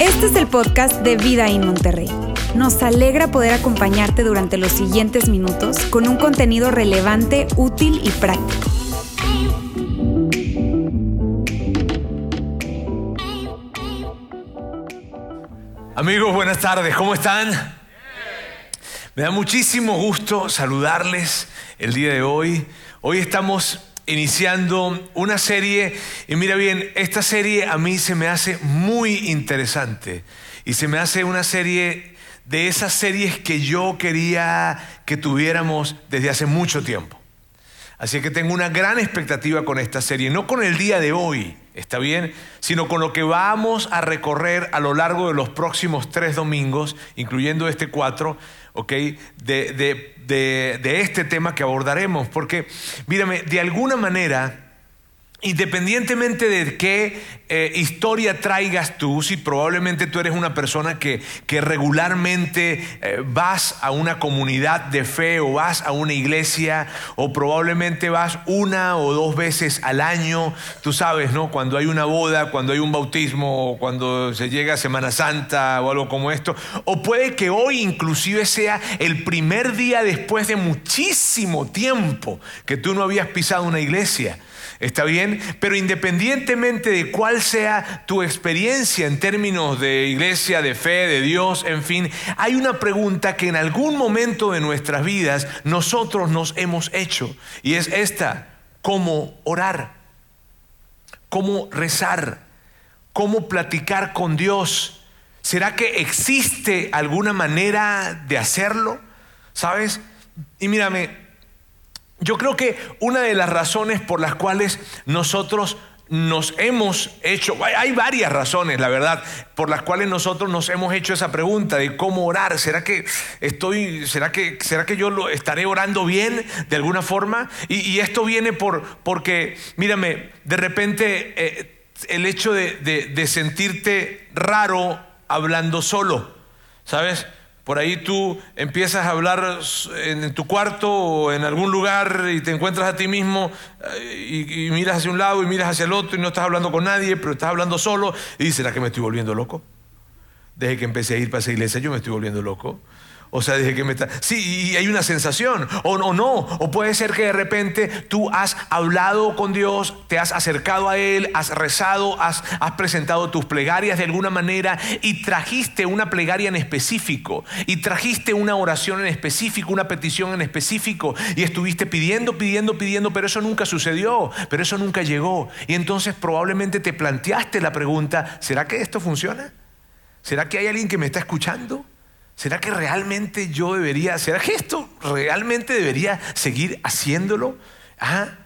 Este es el podcast de Vida en Monterrey. Nos alegra poder acompañarte durante los siguientes minutos con un contenido relevante, útil y práctico. Amigos, buenas tardes, ¿cómo están? Me da muchísimo gusto saludarles el día de hoy. Hoy estamos iniciando una serie y mira bien, esta serie a mí se me hace muy interesante y se me hace una serie de esas series que yo quería que tuviéramos desde hace mucho tiempo. Así que tengo una gran expectativa con esta serie, no con el día de hoy, ¿está bien? Sino con lo que vamos a recorrer a lo largo de los próximos tres domingos, incluyendo este cuatro, ¿ok? De, de este tema que abordaremos. Porque, mírame, de alguna manera Independientemente de qué eh, historia traigas tú, si probablemente tú eres una persona que, que regularmente eh, vas a una comunidad de fe o vas a una iglesia o probablemente vas una o dos veces al año, tú sabes, ¿no? Cuando hay una boda, cuando hay un bautismo cuando se llega a Semana Santa o algo como esto. O puede que hoy inclusive sea el primer día después de muchísimo tiempo que tú no habías pisado una iglesia. ¿Está bien? Pero independientemente de cuál sea tu experiencia en términos de iglesia, de fe, de Dios, en fin, hay una pregunta que en algún momento de nuestras vidas nosotros nos hemos hecho. Y es esta, ¿cómo orar? ¿Cómo rezar? ¿Cómo platicar con Dios? ¿Será que existe alguna manera de hacerlo? ¿Sabes? Y mírame, yo creo que una de las razones por las cuales nosotros nos hemos hecho, hay varias razones, la verdad, por las cuales nosotros nos hemos hecho esa pregunta de cómo orar. ¿Será que estoy, será que, será que yo estaré orando bien de alguna forma? Y, esto viene por, porque, mírame, de repente eh, el hecho de sentirte raro hablando solo, ¿sabes? Por ahí tú empiezas a hablar en tu cuarto o en algún lugar y te encuentras a ti mismo eh, y, miras hacia un lado y miras hacia el otro y no estás hablando con nadie, pero estás hablando solo y dices, ¿será que me estoy volviendo loco? Desde que empecé a ir para esa iglesia yo me estoy volviendo loco. O sea, dije que me está... Sí, y hay una sensación, o, no, o puede ser que de repente tú has hablado con Dios, te has acercado a Él, has rezado, has, has presentado tus plegarias de alguna manera y trajiste una plegaria en específico, y trajiste una oración en específico, una petición en específico, y estuviste pidiendo, pidiendo, pidiendo, pero eso nunca sucedió, pero eso nunca llegó. Y entonces probablemente te planteaste la pregunta, ¿será que esto funciona? ¿Será que hay alguien que me está escuchando? ¿Será que realmente yo debería, será que esto realmente debería seguir haciéndolo? ¿Ah?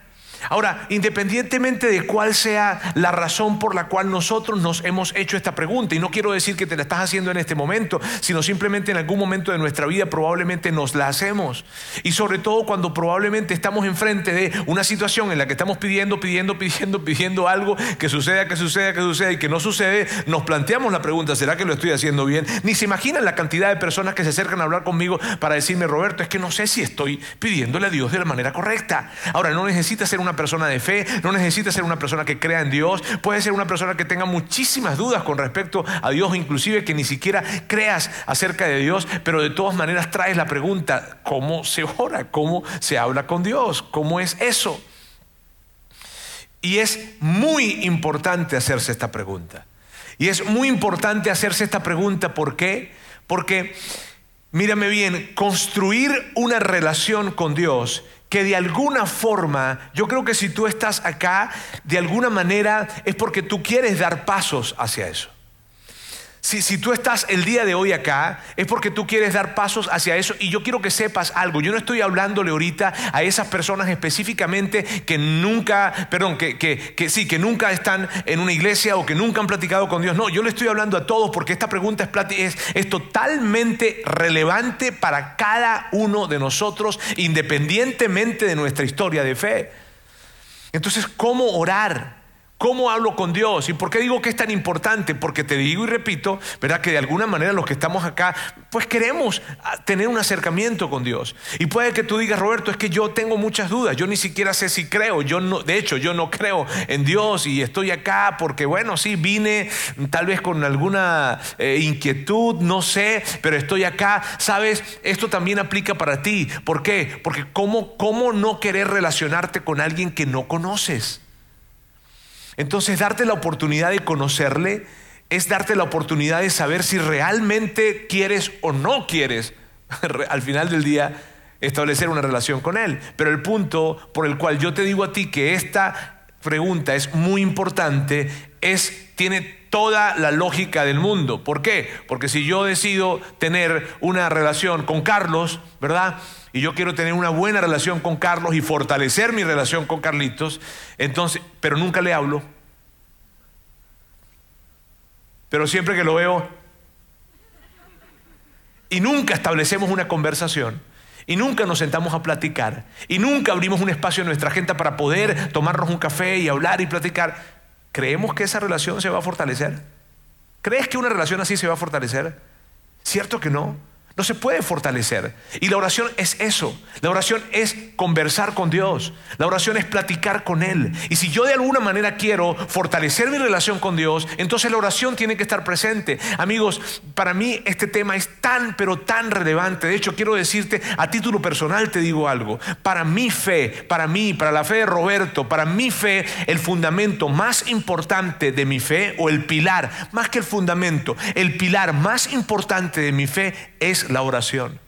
Ahora, independientemente de cuál sea la razón por la cual nosotros nos hemos hecho esta pregunta, y no quiero decir que te la estás haciendo en este momento, sino simplemente en algún momento de nuestra vida probablemente nos la hacemos. Y sobre todo cuando probablemente estamos enfrente de una situación en la que estamos pidiendo, pidiendo, pidiendo, pidiendo algo que suceda, que suceda, que suceda y que no sucede, nos planteamos la pregunta, ¿será que lo estoy haciendo bien? Ni se imaginan la cantidad de personas que se acercan a hablar conmigo para decirme, Roberto, es que no sé si estoy pidiéndole a Dios de la manera correcta. Ahora, no necesita ser una una persona de fe, no necesita ser una persona que crea en Dios, puede ser una persona que tenga muchísimas dudas con respecto a Dios, inclusive que ni siquiera creas acerca de Dios, pero de todas maneras traes la pregunta, ¿cómo se ora? ¿Cómo se habla con Dios? ¿Cómo es eso? Y es muy importante hacerse esta pregunta. Y es muy importante hacerse esta pregunta, ¿por qué? Porque, mírame bien, construir una relación con Dios que de alguna forma, yo creo que si tú estás acá, de alguna manera es porque tú quieres dar pasos hacia eso. Si, tú estás el día de hoy acá, es porque tú quieres dar pasos hacia eso. Y yo quiero que sepas algo. Yo no estoy hablándole ahorita a esas personas específicamente que nunca, perdón, que, que, sí, que nunca están en una iglesia o que nunca han platicado con Dios. No, yo le estoy hablando a todos porque esta pregunta es, es, es totalmente relevante para cada uno de nosotros, independientemente de nuestra historia de fe. Entonces, ¿cómo orar? ¿Cómo hablo con Dios? ¿Y por qué digo que es tan importante? Porque te digo y repito, ¿verdad? Que de alguna manera los que estamos acá, pues queremos ah, tener un acercamiento con Dios. Y puede que tú digas, Roberto, es que yo tengo muchas dudas, yo ni siquiera sé si creo, yo no, de hecho, yo no creo en Dios y estoy acá porque, bueno, sí, vine tal vez con alguna eh, inquietud, no sé, pero estoy acá. Sabes, esto también aplica para ti. ¿Por qué? Porque ¿cómo, cómo no querer relacionarte con alguien que no conoces? Entonces, darte la oportunidad de conocerle es darte la oportunidad de saber si realmente quieres o no quieres, al final del día, establecer una relación con Él. Pero el punto por el cual yo te digo a ti que esta pregunta es muy importante es, tiene toda la lógica del mundo. ¿Por qué? Porque si yo decido tener una relación con Carlos, ¿verdad? Y yo quiero tener una buena relación con Carlos y fortalecer mi relación con Carlitos, entonces, pero nunca le hablo. Pero siempre que lo veo y nunca establecemos una conversación y nunca nos sentamos a platicar y nunca abrimos un espacio en nuestra agenda para poder tomarnos un café y hablar y platicar, ¿creemos que esa relación se va a fortalecer? ¿Crees que una relación así se va a fortalecer? ¿Cierto que no? No se puede fortalecer. Y la oración es eso. La oración es conversar con Dios. La oración es platicar con Él. Y si yo de alguna manera quiero fortalecer mi relación con Dios, entonces la oración tiene que estar presente. Amigos, para mí este tema es tan, pero tan relevante. De hecho, quiero decirte, a título personal te digo algo. Para mi fe, para mí, para la fe de Roberto, para mi fe, el fundamento más importante de mi fe, o el pilar, más que el fundamento, el pilar más importante de mi fe es la oración.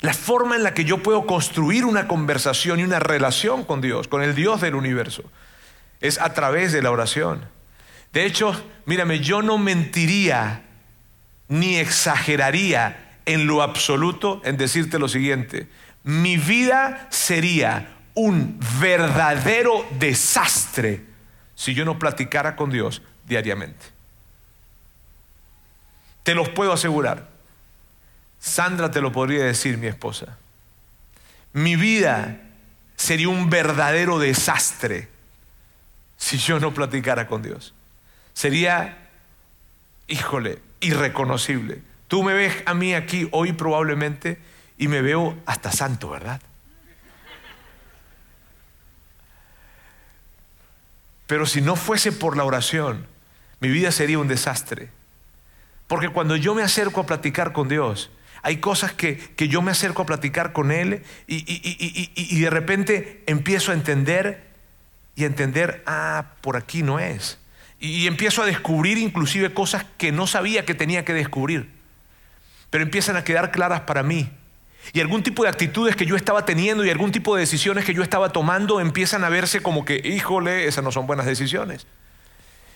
La forma en la que yo puedo construir una conversación y una relación con Dios, con el Dios del universo, es a través de la oración. De hecho, mírame, yo no mentiría ni exageraría en lo absoluto en decirte lo siguiente. Mi vida sería un verdadero desastre si yo no platicara con Dios diariamente. Te los puedo asegurar. Sandra te lo podría decir, mi esposa. Mi vida sería un verdadero desastre si yo no platicara con Dios. Sería, híjole, irreconocible. Tú me ves a mí aquí hoy probablemente y me veo hasta santo, ¿verdad? Pero si no fuese por la oración, mi vida sería un desastre. Porque cuando yo me acerco a platicar con Dios, hay cosas que, yo me acerco a platicar con Él y, y, de repente empiezo a entender y a entender, ah, por aquí no es. Y empiezo a descubrir inclusive cosas que no sabía que tenía que descubrir. Pero empiezan a quedar claras para mí. Y algún tipo de actitudes que yo estaba teniendo y algún tipo de decisiones que yo estaba tomando empiezan a verse como que, híjole, esas no son buenas decisiones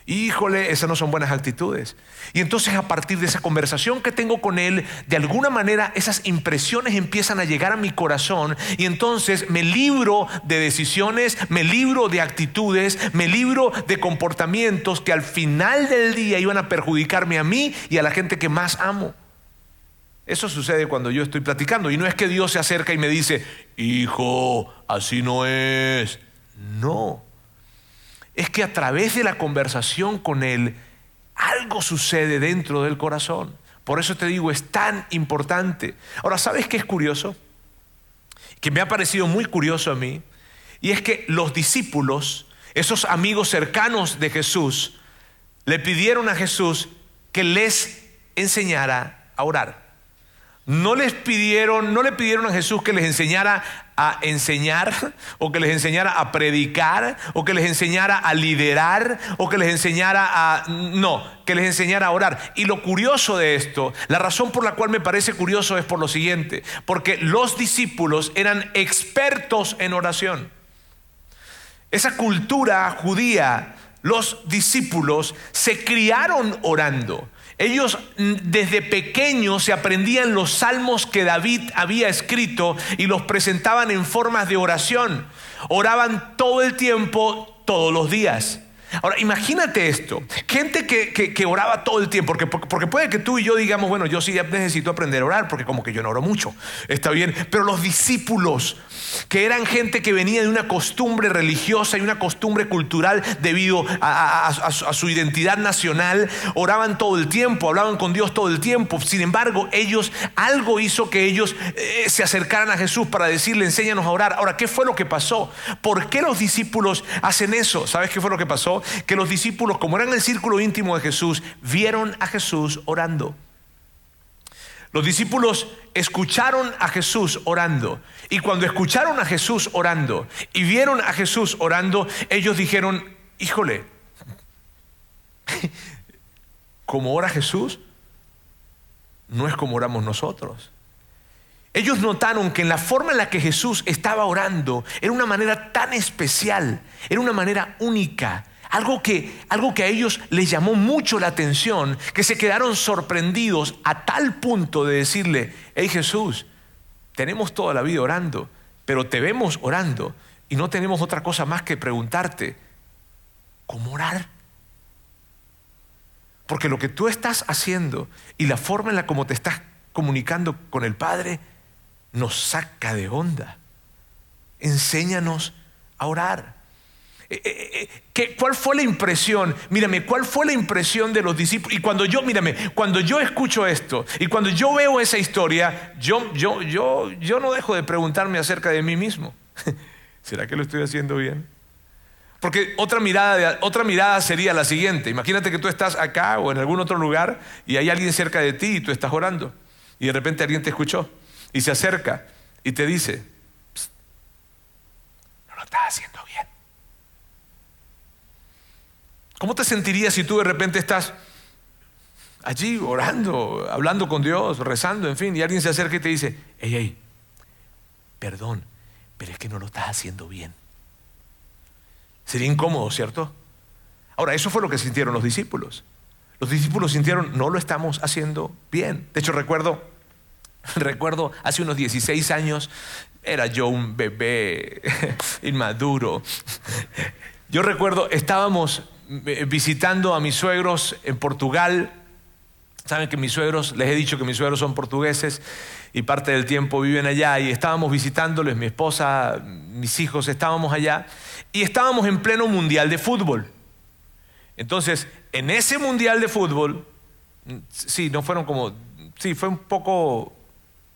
híjole, esas no son buenas actitudes. Y entonces a partir de esa conversación que tengo con él, de alguna manera esas impresiones empiezan a llegar a mi corazón y entonces me libro de decisiones, me libro de actitudes, me libro de comportamientos que al final del día iban a perjudicarme a mí y a la gente que más amo. Eso sucede cuando yo estoy platicando y no es que Dios se acerca y me dice, hijo, así no es. No es que a través de la conversación con Él, algo sucede dentro del corazón. Por eso te digo, es tan importante. Ahora, ¿sabes qué es curioso? Que me ha parecido muy curioso a mí. Y es que los discípulos, esos amigos cercanos de Jesús, le pidieron a Jesús que les enseñara a orar. No les pidieron, no le pidieron a Jesús que les enseñara a enseñar o que les enseñara a predicar o que les enseñara a liderar o que les enseñara a no, que les enseñara a orar. Y lo curioso de esto, la razón por la cual me parece curioso es por lo siguiente, porque los discípulos eran expertos en oración. Esa cultura judía, los discípulos se criaron orando. Ellos mm, desde pequeños se aprendían los salmos que David había escrito y los presentaban en formas de oración. Oraban todo el tiempo, todos los días. Ahora, imagínate esto, gente que, oraba todo el tiempo, porque, porque, puede que tú y yo digamos, bueno, yo sí necesito aprender a orar, porque como que yo no oro mucho, está bien, pero los discípulos, que eran gente que venía de una costumbre religiosa y una costumbre cultural debido a, su identidad nacional, oraban todo el tiempo, hablaban con Dios todo el tiempo, sin embargo, ellos, algo hizo que ellos eh, se acercaran a Jesús para decirle, enséñanos a orar. Ahora, ¿qué fue lo que pasó? ¿Por qué los discípulos hacen eso? ¿Sabes qué fue lo que pasó? Que los discípulos, como eran el círculo íntimo de Jesús, vieron a Jesús orando. Los discípulos escucharon a Jesús orando. Y cuando escucharon a Jesús orando y vieron a Jesús orando, ellos dijeron, híjole, como ora Jesús, no es como oramos nosotros. Ellos notaron que en la forma en la que Jesús estaba orando era una manera tan especial, era una manera única, algo que, algo que a ellos les llamó mucho la atención, que se quedaron sorprendidos a tal punto de decirle, hey Jesús, tenemos toda la vida orando, pero te vemos orando y no tenemos otra cosa más que preguntarte, ¿cómo orar? Porque lo que tú estás haciendo y la forma en la como te estás comunicando con el Padre nos saca de onda. Enséñanos a orar. Eh, eh, eh, ¿Cuál fue la impresión? Mírame, ¿cuál fue la impresión de los discípulos? Y cuando yo, mírame, cuando yo escucho esto y cuando yo veo esa historia, yo, yo, yo, yo no dejo de preguntarme acerca de mí mismo. ¿Será que lo estoy haciendo bien? Porque otra mirada, otra mirada sería la siguiente. Imagínate que tú estás acá o en algún otro lugar y hay alguien cerca de ti y tú estás orando. Y de repente alguien te escuchó y se acerca y te dice, no lo estás haciendo bien. ¿Cómo te sentirías si tú de repente estás allí orando, hablando con Dios, rezando, en fin, y alguien se acerca y te dice, hey, hey, perdón, pero es que no lo estás haciendo bien? Sería incómodo, ¿cierto? Ahora, eso fue lo que sintieron los discípulos. Los discípulos sintieron, no lo estamos haciendo bien. De hecho, recuerdo, recuerdo hace unos 16 años, era yo un bebé inmaduro. Yo recuerdo, estábamos visitando a mis suegros en Portugal. Saben que mis suegros, les he dicho que mis suegros son portugueses y parte del tiempo viven allá y estábamos visitándoles, mi esposa, mis hijos, estábamos allá y estábamos en pleno mundial de fútbol. Entonces, en ese mundial de fútbol, sí, no fueron como, sí, fue un poco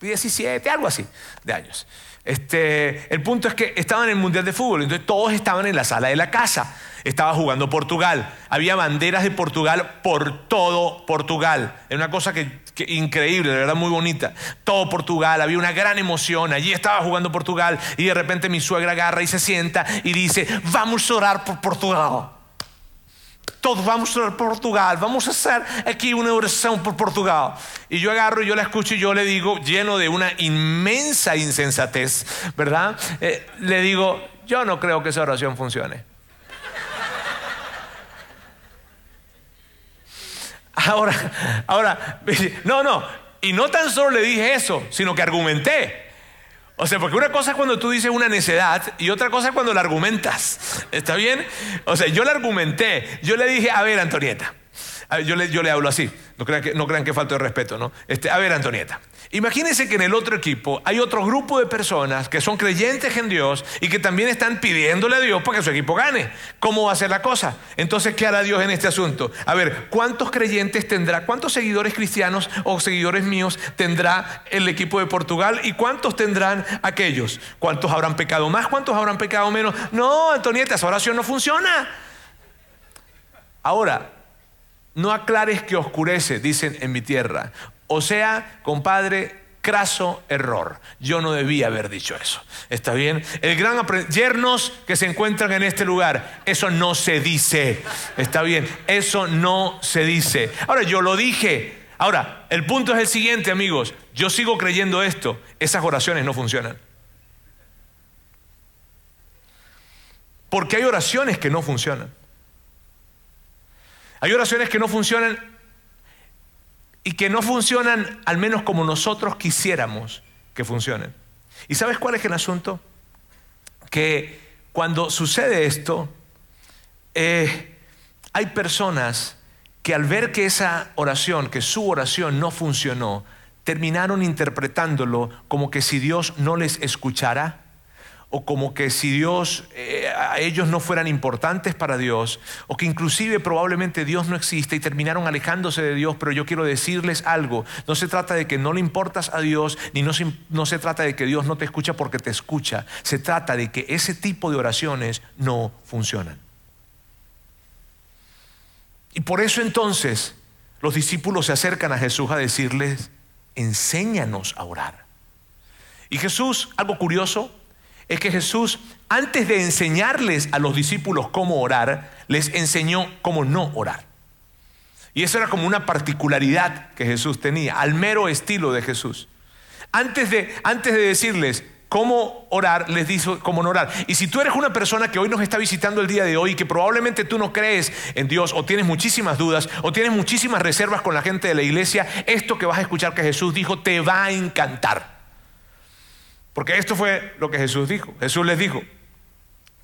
17, algo así, de años. Este, el punto es que estaban en el Mundial de Fútbol, entonces todos estaban en la sala de la casa. Estaba jugando Portugal. Había banderas de Portugal por todo Portugal. Era una cosa que, increíble, de verdad muy bonita. Todo Portugal, había una gran emoción. Allí estaba jugando Portugal y de repente mi suegra agarra y se sienta y dice, vamos a orar por Portugal. Todos vamos a Portugal, vamos a hacer aquí una oración por Portugal. Y yo agarro y yo la escucho y yo le digo, lleno de una inmensa insensatez, ¿verdad? Eh, le digo, yo no creo que esa oración funcione. Ahora, ahora, no, no. Y no tan solo le dije eso, sino que argumenté. O sea, porque una cosa es cuando tú dices una necedad y otra cosa es cuando la argumentas. ¿Está bien? O sea, yo la argumenté. Yo le dije, a ver, Antonieta. yo, le, yo le hablo así. No crean que, no crean que falta de respeto, ¿no? Este, a ver, Antonieta. Imagínense que en el otro equipo hay otro grupo de personas que son creyentes en Dios y que también están pidiéndole a Dios para que su equipo gane. ¿Cómo va a ser la cosa? Entonces, ¿qué hará Dios en este asunto? A ver, ¿cuántos creyentes tendrá, cuántos seguidores cristianos o seguidores míos tendrá el equipo de Portugal y cuántos tendrán aquellos? ¿Cuántos habrán pecado más? ¿Cuántos habrán pecado menos? No, Antonieta, esa oración no funciona. Ahora, no aclares que oscurece, dicen en mi tierra. O sea, compadre, craso error. Yo no debía haber dicho eso. ¿Está bien? El gran yernos que se encuentran en este lugar, eso no se dice. ¿Está bien? Eso no se dice. Ahora, yo lo dije. Ahora, el punto es el siguiente, amigos. Yo sigo creyendo esto. Esas oraciones no funcionan. Porque hay oraciones que no funcionan. Hay oraciones que no funcionan y que no funcionan al menos como nosotros quisiéramos que funcionen. ¿Y sabes cuál es el asunto? Que cuando sucede esto, eh, hay personas que al ver que esa oración, que su oración no funcionó, terminaron interpretándolo como que si Dios no les escuchara o como que si Dios, eh, a ellos no fueran importantes para Dios, o que inclusive probablemente Dios no existe y terminaron alejándose de Dios, pero yo quiero decirles algo, no se trata de que no le importas a Dios, ni no se, no se trata de que Dios no te escucha porque te escucha, se trata de que ese tipo de oraciones no funcionan. Y por eso entonces los discípulos se acercan a Jesús a decirles, enséñanos a orar. Y Jesús, algo curioso, es que Jesús, antes de enseñarles a los discípulos cómo orar, les enseñó cómo no orar. Y eso era como una particularidad que Jesús tenía, al mero estilo de Jesús. Antes de, antes de decirles cómo orar, les dijo cómo no orar. Y si tú eres una persona que hoy nos está visitando el día de hoy que probablemente tú no crees en Dios o tienes muchísimas dudas o tienes muchísimas reservas con la gente de la iglesia, esto que vas a escuchar que Jesús dijo te va a encantar. Porque esto fue lo que Jesús dijo. Jesús les dijo,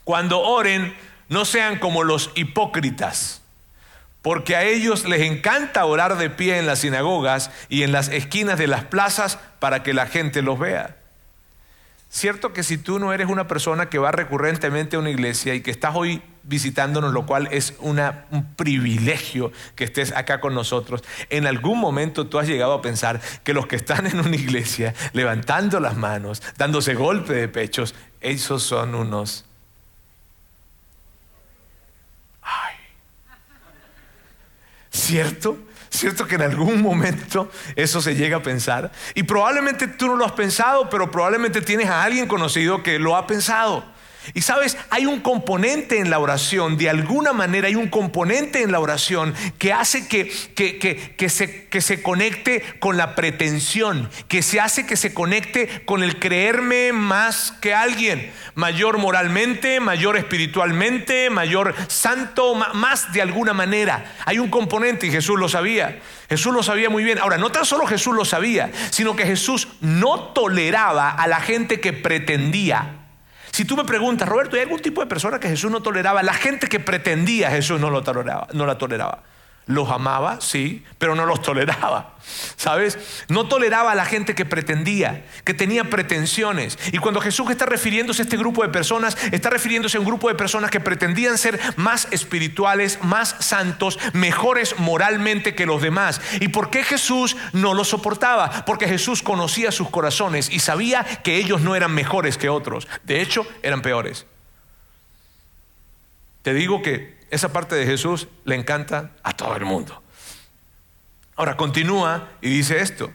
cuando oren, no sean como los hipócritas, porque a ellos les encanta orar de pie en las sinagogas y en las esquinas de las plazas para que la gente los vea. Cierto que si tú no eres una persona que va recurrentemente a una iglesia y que estás hoy visitándonos, lo cual es un privilegio que estés acá con nosotros, en algún momento tú has llegado a pensar que los que están en una iglesia levantando las manos, dándose golpe de pechos, esos son unos... ¿Cierto? ¿Cierto que en algún momento eso se llega a pensar? Y probablemente tú no lo has pensado, pero probablemente tienes a alguien conocido que lo ha pensado. Y sabes, hay un componente en la oración, de alguna manera hay un componente en la oración que hace que, que, se, que se conecte con la pretensión, que se hace que se conecte con el creerme más que alguien, mayor moralmente, mayor espiritualmente, mayor santo, más de alguna manera. Hay un componente y Jesús lo sabía. Jesús lo sabía muy bien. Ahora, no tan solo Jesús lo sabía, sino que Jesús no toleraba a la gente que pretendía si tú me preguntas, Roberto, ¿hay algún tipo de persona que Jesús no toleraba? La gente que pretendía Jesús no, lo toleraba, no la toleraba. Los amaba, sí, pero no los toleraba. ¿Sabes? No toleraba a la gente que pretendía, que tenía pretensiones. Y cuando Jesús está refiriéndose a este grupo de personas, está refiriéndose a un grupo de personas que pretendían ser más espirituales, más santos, mejores moralmente que los demás. ¿Y por qué Jesús no los soportaba? Porque Jesús conocía sus corazones y sabía que ellos no eran mejores que otros. De hecho, eran peores. Te digo que esa parte de Jesús le encanta a todo el mundo. Ahora continúa y dice esto.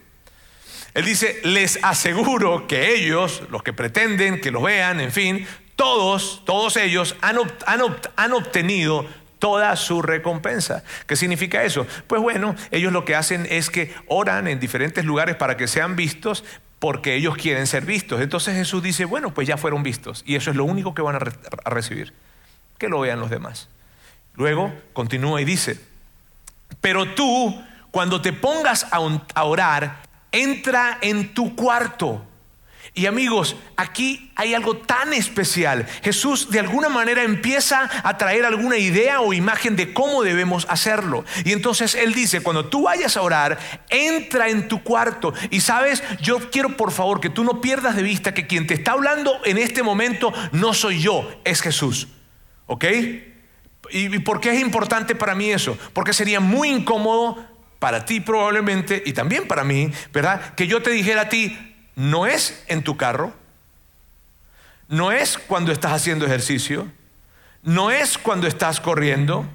Él dice, les aseguro que ellos, los que pretenden que lo vean, en fin, todos, todos ellos han, han obtenido toda su recompensa. ¿Qué significa eso? Pues bueno, ellos lo que hacen es que oran en diferentes lugares para que sean vistos porque ellos quieren ser vistos. Entonces Jesús dice, bueno, pues ya fueron vistos y eso es lo único que van a recibir. Que lo vean los demás. Luego continúa y dice, pero tú, cuando te pongas a orar, entra en tu cuarto. Y amigos, aquí hay algo tan especial. Jesús de alguna manera empieza a traer alguna idea o imagen de cómo debemos hacerlo. Y entonces Él dice, cuando tú vayas a orar, entra en tu cuarto. Y sabes, yo quiero por favor que tú no pierdas de vista que quien te está hablando en este momento no soy yo, es Jesús. ¿Ok? ¿Y por qué es importante para mí eso? Porque sería muy incómodo para ti probablemente y también para mí, ¿verdad? Que yo te dijera a ti, no es en tu carro, no es cuando estás haciendo ejercicio, no es cuando estás corriendo,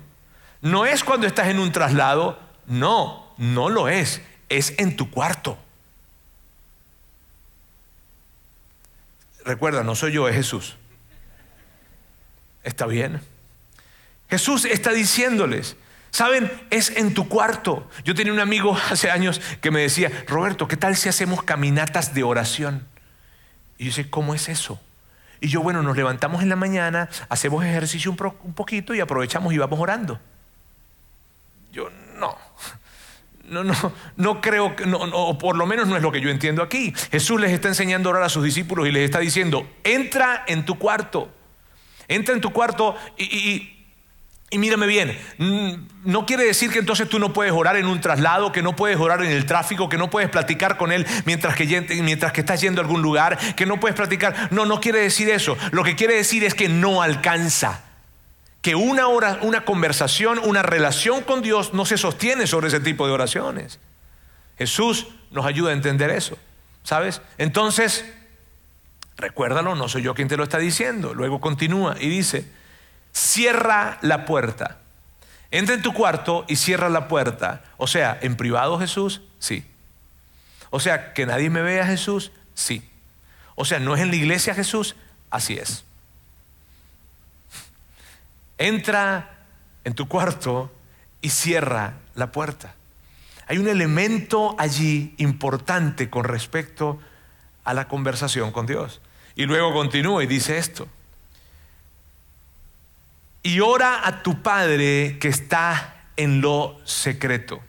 no es cuando estás en un traslado, no, no lo es, es en tu cuarto. Recuerda, no soy yo, es Jesús. ¿Está bien? Jesús está diciéndoles, saben, es en tu cuarto. Yo tenía un amigo hace años que me decía, Roberto, ¿qué tal si hacemos caminatas de oración? Y yo sé, ¿cómo es eso? Y yo, bueno, nos levantamos en la mañana, hacemos ejercicio un, poquito y aprovechamos y vamos orando. Yo, no. No, no, no creo que, no, o por lo menos no es lo que yo entiendo aquí. Jesús les está enseñando a orar a sus discípulos y les está diciendo, entra en tu cuarto, entra en tu cuarto Y mírame bien, no quiere decir que entonces tú no puedes orar en un traslado, que no puedes orar en el tráfico, que no puedes platicar con Él mientras que, mientras que estás yendo a algún lugar, que no puedes platicar. No, no quiere decir eso. Lo que quiere decir es que no alcanza. Que una, hora, una conversación, una relación con Dios no se sostiene sobre ese tipo de oraciones. Jesús nos ayuda a entender eso. ¿Sabes? Entonces, recuérdalo, no soy yo quien te lo está diciendo. Luego continúa y dice, cierra la puerta. Entra en tu cuarto y cierra la puerta. O sea, ¿en privado Jesús? Sí. O sea, ¿que nadie me vea Jesús? Sí. O sea, ¿no es en la iglesia Jesús? Así es. Entra en tu cuarto y cierra la puerta. Hay un elemento allí importante con respecto a la conversación con Dios. Y luego continúa y dice esto y ora a tu Padre que está en lo secreto.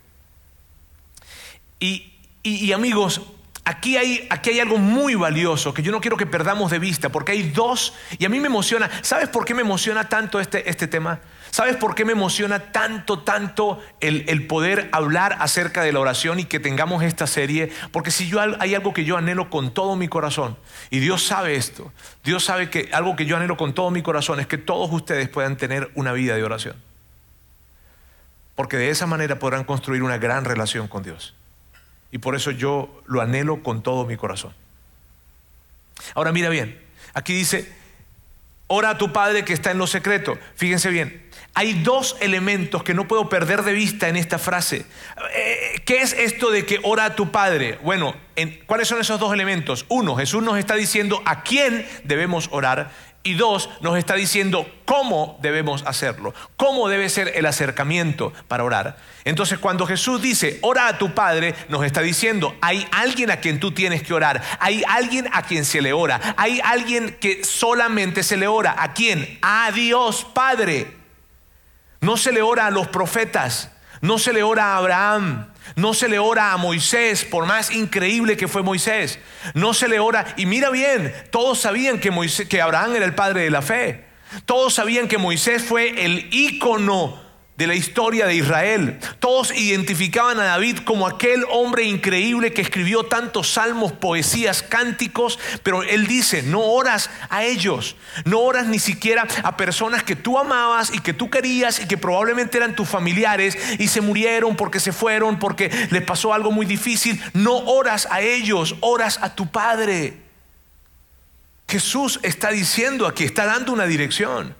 Y, y, amigos, aquí hay, aquí hay algo muy valioso que yo no quiero que perdamos de vista, porque hay dos, y a mí me emociona, ¿sabes por qué me emociona tanto este, este tema? ¿Sabes por qué me emociona tanto, tanto el, poder hablar acerca de la oración y que tengamos esta serie? Porque si yo hay algo que yo anhelo con todo mi corazón, y Dios sabe esto, Dios sabe que algo que yo anhelo con todo mi corazón es que todos ustedes puedan tener una vida de oración. Porque de esa manera podrán construir una gran relación con Dios. Y por eso yo lo anhelo con todo mi corazón. Ahora mira bien, aquí dice, ora a tu Padre que está en lo secreto. Fíjense bien, hay dos elementos que no puedo perder de vista en esta frase. Eh, ¿Qué es esto de que ora a tu Padre? Bueno, ¿cuáles son esos dos elementos? Uno, Jesús nos está diciendo a quién debemos orar y dos, nos está diciendo cómo debemos hacerlo, cómo debe ser el acercamiento para orar. Entonces, cuando Jesús dice, ora a tu Padre, nos está diciendo, hay alguien a quien tú tienes que orar, hay alguien a quien se le ora, hay alguien que solamente se le ora. ¿A quién? A Dios Padre. No se le ora a los profetas, no se le ora a Abraham, no se le ora a Moisés, por más increíble que fue Moisés. No se le ora, y mira bien, todos sabían que, que Abraham era el padre de la fe. Todos sabían que Moisés fue el ícono de la historia de Israel. Todos identificaban a David como aquel hombre increíble que escribió tantos salmos, poesías, cánticos, pero él dice, no oras a ellos, no oras ni siquiera a personas que tú amabas y que tú querías y que probablemente eran tus familiares y se murieron porque se fueron, porque les pasó algo muy difícil. No oras a ellos, oras a tu Padre. Jesús está diciendo aquí, está dando una dirección.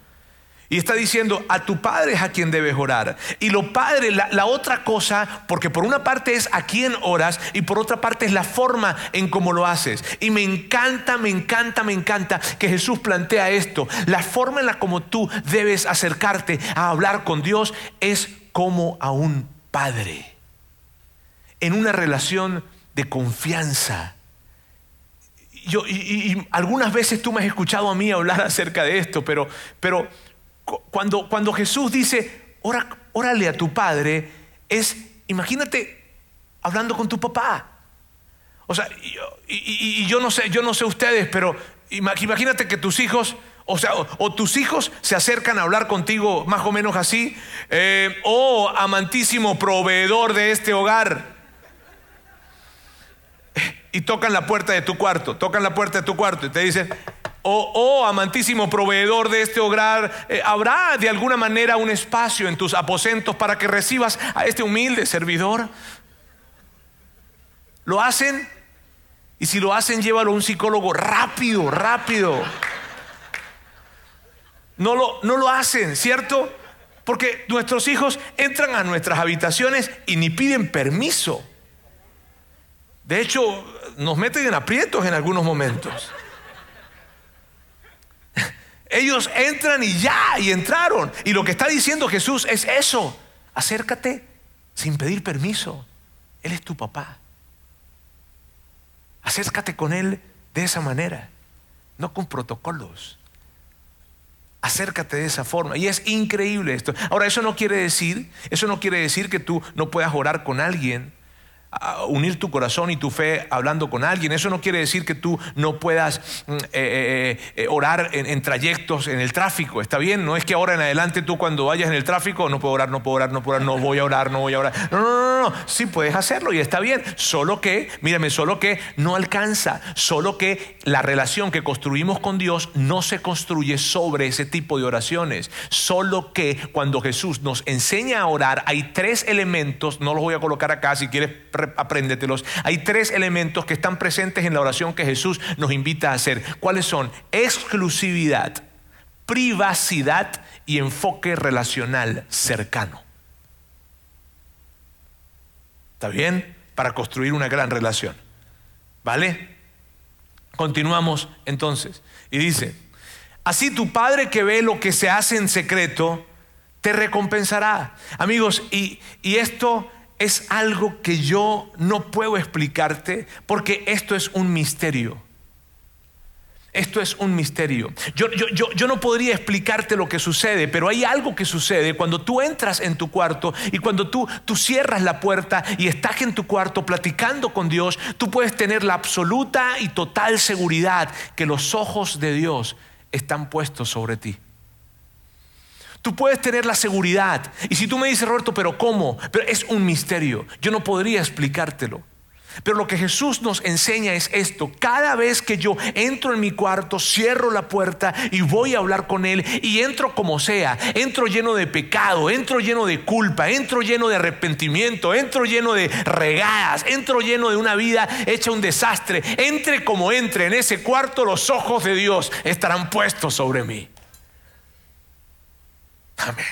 Y está diciendo, a tu padre es a quien debes orar. Y lo padre, la, otra cosa, porque por una parte es a quien oras y por otra parte es la forma en cómo lo haces. Y me encanta, me encanta, me encanta que Jesús plantea esto. La forma en la como tú debes acercarte a hablar con Dios es como a un padre. En una relación de confianza. Yo, y, algunas veces tú me has escuchado a mí hablar acerca de esto, pero, pero cuando, cuando Jesús dice, órale a tu padre, es, imagínate hablando con tu papá. O sea, y, yo no sé, yo no sé ustedes, pero imagínate que tus hijos, o sea, o, tus hijos se acercan a hablar contigo más o menos así, eh, oh amantísimo proveedor de este hogar. Y tocan la puerta de tu cuarto, tocan la puerta de tu cuarto y te dicen, Oh, oh, amantísimo proveedor de este hogar, eh, ¿habrá de alguna manera un espacio en tus aposentos para que recibas a este humilde servidor? ¿Lo hacen? Y si lo hacen, llévalo a un psicólogo rápido, rápido. No lo, no lo hacen, ¿cierto? Porque nuestros hijos entran a nuestras habitaciones y ni piden permiso. De hecho, nos meten en aprietos en algunos momentos. Ellos entran y ya, y entraron. Y lo que está diciendo Jesús es eso. Acércate sin pedir permiso. Él es tu papá. Acércate con Él de esa manera, no con protocolos. Acércate de esa forma. Y es increíble esto. Ahora, eso no quiere decir, eso no quiere decir que tú no puedas orar con alguien unir tu corazón y tu fe hablando con alguien. Eso no quiere decir que tú no puedas mm, eh, eh, eh, orar en, trayectos en el tráfico. Está bien, no es que ahora en adelante tú cuando vayas en el tráfico no puedo orar, no puedo orar, no puedo orar, no voy a orar, no voy a orar. No, no, no, no, sí puedes hacerlo y está bien. Solo que, mírame, solo que no alcanza. Solo que la relación que construimos con Dios no se construye sobre ese tipo de oraciones. Solo que cuando Jesús nos enseña a orar hay tres elementos, no los voy a colocar acá si quieres apréndetelos. Hay tres elementos que están presentes en la oración que Jesús nos invita a hacer. ¿Cuáles son? Exclusividad, privacidad y enfoque relacional cercano. ¿Está bien? Para construir una gran relación. ¿Vale? Continuamos entonces. Y dice, así tu Padre que ve lo que se hace en secreto, te recompensará. Amigos, y, y esto es algo que yo no puedo explicarte porque esto es un misterio. Esto es un misterio. Yo, yo, no podría explicarte lo que sucede, pero hay algo que sucede cuando tú entras en tu cuarto y cuando tú, tú cierras la puerta y estás en tu cuarto platicando con Dios, tú puedes tener la absoluta y total seguridad que los ojos de Dios están puestos sobre ti. Tú puedes tener la seguridad. Y si tú me dices, Roberto, pero ¿cómo? Pero es un misterio. Yo no podría explicártelo. Pero lo que Jesús nos enseña es esto. Cada vez que yo entro en mi cuarto, cierro la puerta y voy a hablar con Él y entro como sea, entro lleno de pecado, entro lleno de culpa, entro lleno de arrepentimiento, entro lleno de regadas, entro lleno de una vida hecha un desastre, entre como entre en ese cuarto, los ojos de Dios estarán puestos sobre mí. Amén.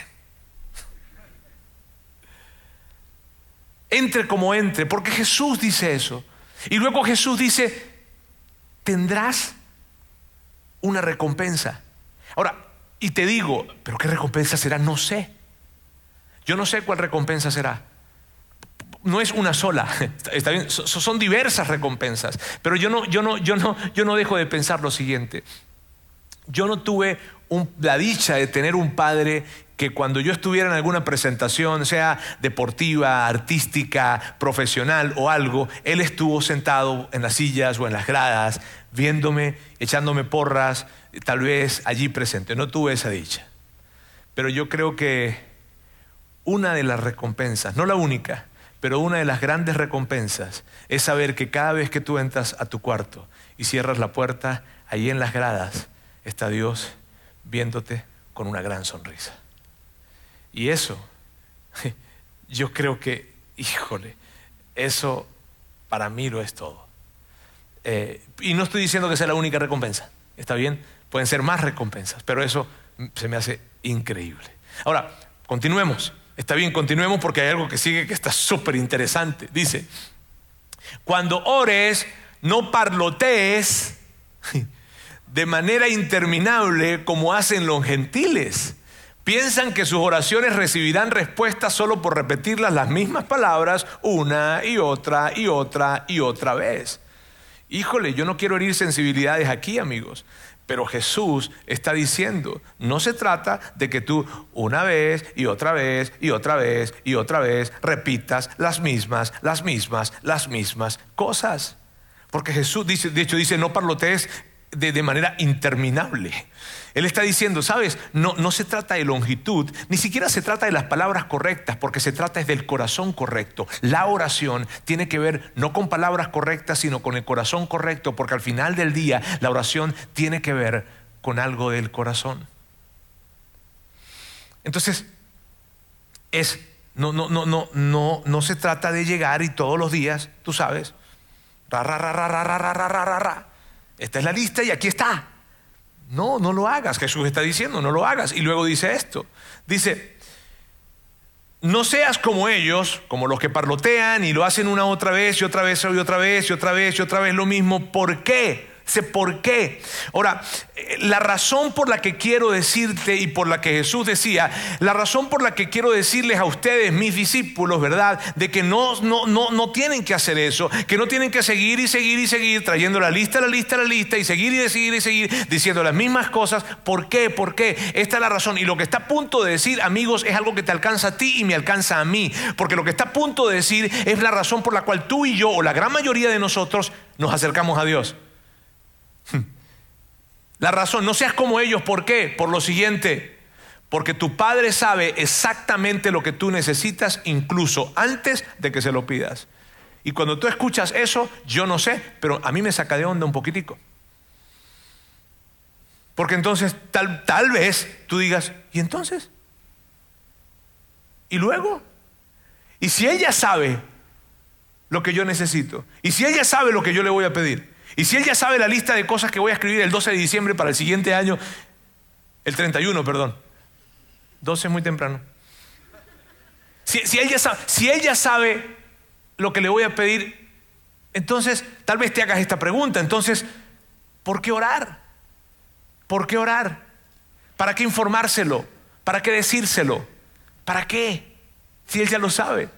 Entre como entre, porque Jesús dice eso. Y luego Jesús dice, tendrás una recompensa. Ahora, y te digo, pero ¿qué recompensa será? No sé. Yo no sé cuál recompensa será. No es una sola, está bien, son diversas recompensas. Pero yo no, yo no, yo no, yo no dejo de pensar lo siguiente. Yo no tuve la dicha de tener un padre que cuando yo estuviera en alguna presentación, sea deportiva, artística, profesional o algo, él estuvo sentado en las sillas o en las gradas, viéndome, echándome porras, tal vez allí presente. No tuve esa dicha. Pero yo creo que una de las recompensas, no la única, pero una de las grandes recompensas es saber que cada vez que tú entras a tu cuarto y cierras la puerta, allí en las gradas está Dios viéndote con una gran sonrisa. Y eso, yo creo que, híjole, eso para mí lo es todo. Eh, y no estoy diciendo que sea la única recompensa, ¿está bien? Pueden ser más recompensas, pero eso se me hace increíble. Ahora, continuemos. Está bien, continuemos porque hay algo que sigue que está súper interesante. Dice, cuando ores, no parlotees de manera interminable como hacen los gentiles. Piensan que sus oraciones recibirán respuesta solo por repetirlas las mismas palabras una y otra y otra y otra vez. Híjole, yo no quiero herir sensibilidades aquí, amigos. Pero Jesús está diciendo, no se trata de que tú una vez y otra vez y otra vez y otra vez repitas las mismas, las mismas, las mismas cosas. Porque Jesús dice, de hecho dice, no parlotees de, manera interminable. Él está diciendo, sabes, no, no se trata de longitud, ni siquiera se trata de las palabras correctas, porque se trata del corazón correcto. La oración tiene que ver no con palabras correctas, sino con el corazón correcto, porque al final del día la oración tiene que ver con algo del corazón. Entonces, es, no, no, no, no, no, no se trata de llegar y todos los días, tú sabes, ra, ra, ra, ra, ra, ra, ra, ra, ra, esta es la lista y aquí está. No, no lo hagas. Jesús está diciendo, no lo hagas. Y luego dice esto. Dice, no seas como ellos, como los que parlotean y lo hacen una otra vez y otra vez y otra vez y otra vez y otra vez lo mismo. ¿Por qué? Sé por qué. Ahora, eh, la razón por la que quiero decirte y por la que Jesús decía, la razón por la que quiero decirles a ustedes, mis discípulos, ¿verdad? De que no, no, no, no tienen que hacer eso, que no tienen que seguir y seguir y seguir trayendo la lista, la lista, la lista y seguir y seguir y seguir diciendo las mismas cosas. ¿Por qué? ¿Por qué? Esta es la razón. Y lo que está a punto de decir, amigos, es algo que te alcanza a ti y me alcanza a mí. Porque lo que está a punto de decir es la razón por la cual tú y yo, o la gran mayoría de nosotros, nos acercamos a Dios. La razón, no seas como ellos, ¿por qué? Por lo siguiente, porque tu Padre sabe exactamente lo que tú necesitas, incluso antes de que se lo pidas. Y cuando tú escuchas eso, yo no sé, pero a mí me saca de onda un poquitico. Porque entonces tal, tal vez tú digas, ¿y entonces? ¿Y luego? ¿Y si ella sabe lo que yo necesito? ¿Y si ella sabe lo que yo le voy a pedir? Y si él ya sabe la lista de cosas que voy a escribir el 12 de diciembre para el siguiente año, el 31, perdón. 12 es muy temprano. Si, si, ella sabe, si ella sabe lo que le voy a pedir, entonces tal vez te hagas esta pregunta. Entonces, ¿por qué orar? ¿Por qué orar? ¿Para qué informárselo? ¿Para qué decírselo? ¿Para qué? Si él ya lo sabe.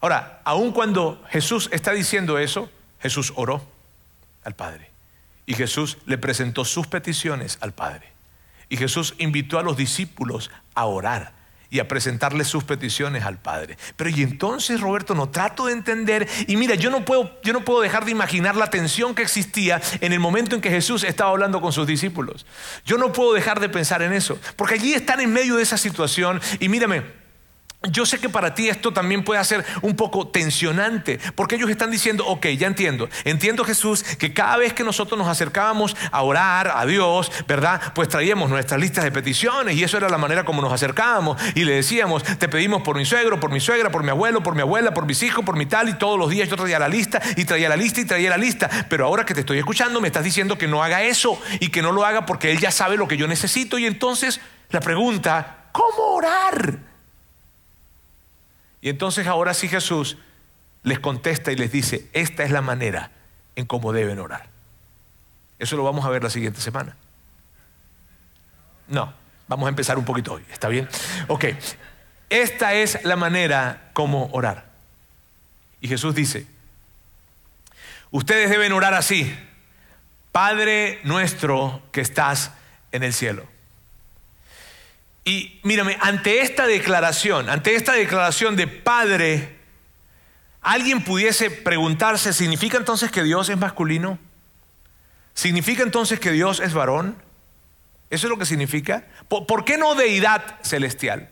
Ahora, aun cuando Jesús está diciendo eso, Jesús oró al Padre y Jesús le presentó sus peticiones al Padre. Y Jesús invitó a los discípulos a orar y a presentarle sus peticiones al Padre. Pero y entonces, Roberto, no trato de entender y mira, yo no puedo yo no puedo dejar de imaginar la tensión que existía en el momento en que Jesús estaba hablando con sus discípulos. Yo no puedo dejar de pensar en eso, porque allí están en medio de esa situación y mírame, yo sé que para ti esto también puede ser un poco tensionante, porque ellos están diciendo, ok, ya entiendo, entiendo Jesús que cada vez que nosotros nos acercábamos a orar a Dios, ¿verdad? Pues traíamos nuestras listas de peticiones y eso era la manera como nos acercábamos y le decíamos, te pedimos por mi suegro, por mi suegra, por mi abuelo, por mi abuela, por mis hijos, por mi tal y todos los días yo traía la lista y traía la lista y traía la lista, pero ahora que te estoy escuchando me estás diciendo que no haga eso y que no lo haga porque Él ya sabe lo que yo necesito y entonces la pregunta, ¿cómo orar? Y entonces ahora sí Jesús les contesta y les dice, esta es la manera en cómo deben orar. Eso lo vamos a ver la siguiente semana. No, vamos a empezar un poquito hoy, ¿está bien? Ok, esta es la manera como orar. Y Jesús dice, ustedes deben orar así, Padre nuestro que estás en el cielo. Y mírame, ante esta declaración, ante esta declaración de Padre, alguien pudiese preguntarse, ¿significa entonces que Dios es masculino? ¿Significa entonces que Dios es varón? ¿Eso es lo que significa? ¿Por, qué no deidad celestial?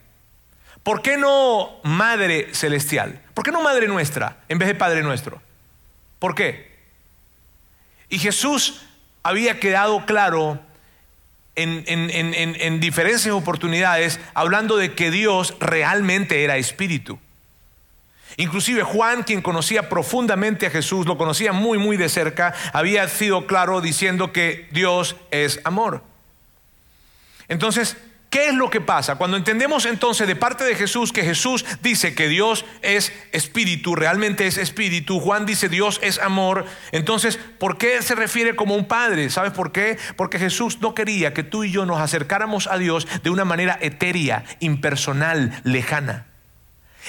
¿Por qué no madre celestial? ¿Por qué no madre nuestra en vez de padre nuestro? ¿Por qué? Y Jesús había quedado claro en, diferentes oportunidades hablando de que Dios realmente era espíritu. Inclusive Juan, quien conocía profundamente a Jesús, lo conocía muy, muy de cerca, había sido claro diciendo que Dios es amor. Entonces, ¿Qué es lo que pasa? Cuando entendemos entonces de parte de Jesús que Jesús dice que Dios es espíritu, realmente es espíritu, Juan dice Dios es amor, entonces, ¿por qué se refiere como un padre? ¿Sabes por qué? Porque Jesús no quería que tú y yo nos acercáramos a Dios de una manera etérea, impersonal, lejana.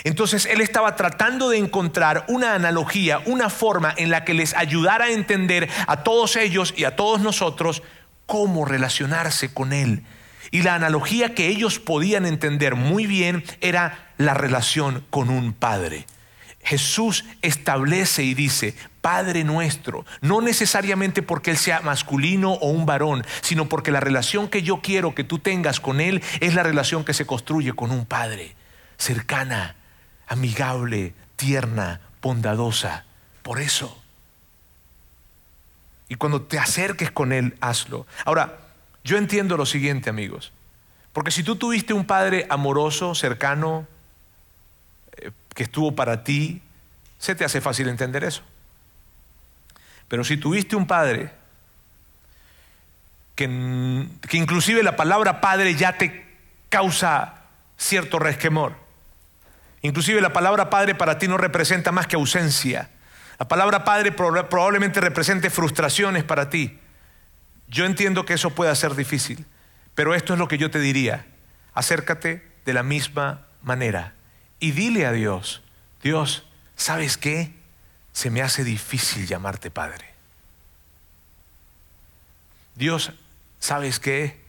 Entonces él estaba tratando de encontrar una analogía, una forma en la que les ayudara a entender a todos ellos y a todos nosotros cómo relacionarse con Él y la analogía que ellos podían entender muy bien era la relación con un padre. Jesús establece y dice, Padre nuestro, no necesariamente porque Él sea masculino o un varón, sino porque la relación que yo quiero que tú tengas con Él es la relación que se construye con un Padre, cercana, amigable, tierna, bondadosa. Por eso. Y cuando te acerques con Él, hazlo. Ahora, yo entiendo lo siguiente, amigos. Porque si tú tuviste un padre amoroso, cercano, eh, que estuvo para ti, se te hace fácil entender eso. Pero si tuviste un padre que, que inclusive la palabra padre ya te causa cierto resquemor, inclusive la palabra padre para ti no representa más que ausencia, La palabra padre probablemente represente frustraciones para ti. Yo entiendo que eso pueda ser difícil, pero esto es lo que yo te diría. Acércate de la misma manera y dile a Dios, Dios, ¿sabes qué? Se me hace difícil llamarte Padre. Dios, ¿sabes qué?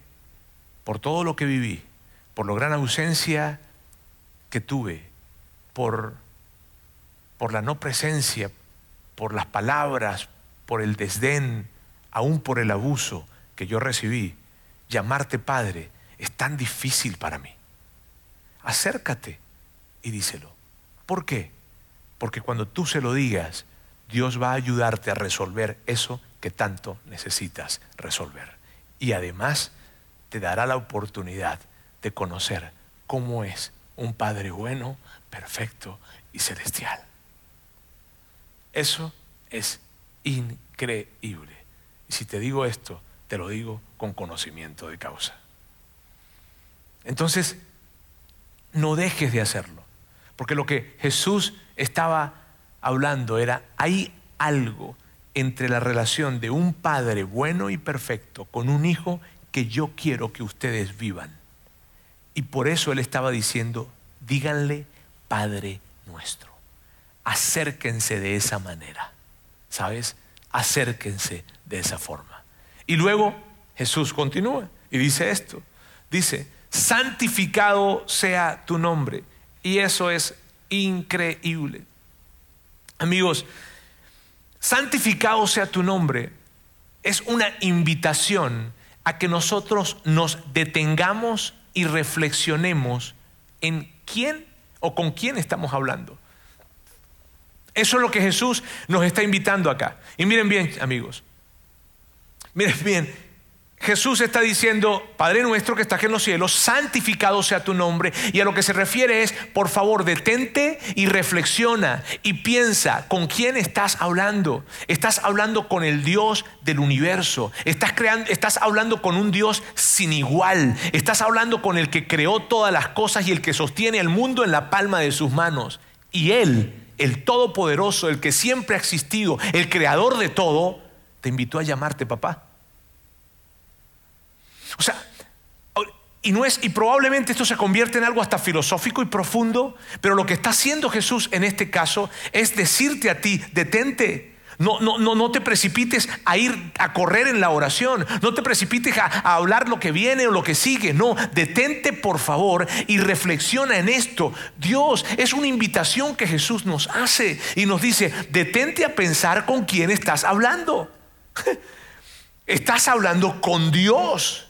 Por todo lo que viví, por la gran ausencia que tuve, por, por la no presencia, por las palabras, por el desdén, aún por el abuso que yo recibí, llamarte Padre es tan difícil para mí. Acércate y díselo. ¿Por qué? Porque cuando tú se lo digas, Dios va a ayudarte a resolver eso que tanto necesitas resolver. Y además te dará la oportunidad de conocer cómo es un Padre bueno, perfecto y celestial. Eso es increíble. Si te digo esto, te lo digo con conocimiento de causa. Entonces, no dejes de hacerlo. Porque lo que Jesús estaba hablando era, hay algo entre la relación de un padre bueno y perfecto con un hijo que yo quiero que ustedes vivan. Y por eso él estaba diciendo, díganle Padre nuestro. Acérquense de esa manera. ¿Sabes? Acérquense de esa forma. Y luego Jesús continúa y dice esto. Dice, santificado sea tu nombre. Y eso es increíble. Amigos, santificado sea tu nombre es una invitación a que nosotros nos detengamos y reflexionemos en quién o con quién estamos hablando. Eso es lo que Jesús nos está invitando acá. Y miren bien, amigos. Miren bien, Jesús está diciendo, Padre nuestro que estás en los cielos, santificado sea tu nombre. Y a lo que se refiere es, por favor, detente y reflexiona y piensa con quién estás hablando. Estás hablando con el Dios del universo. Estás, creando, estás hablando con un Dios sin igual. Estás hablando con el que creó todas las cosas y el que sostiene el mundo en la palma de sus manos. Y Él, el Todopoderoso, el que siempre ha existido, el creador de todo, te invitó a llamarte papá. O sea, y no es y probablemente esto se convierte en algo hasta filosófico y profundo, pero lo que está haciendo Jesús en este caso es decirte a ti, detente. No, no, no, no te precipites a ir a correr en la oración. No te precipites a, a, hablar lo que viene o lo que sigue. No, detente por favor y reflexiona en esto. Dios es una invitación que Jesús nos hace y nos dice, detente a pensar con quién estás hablando. Estás hablando con Dios.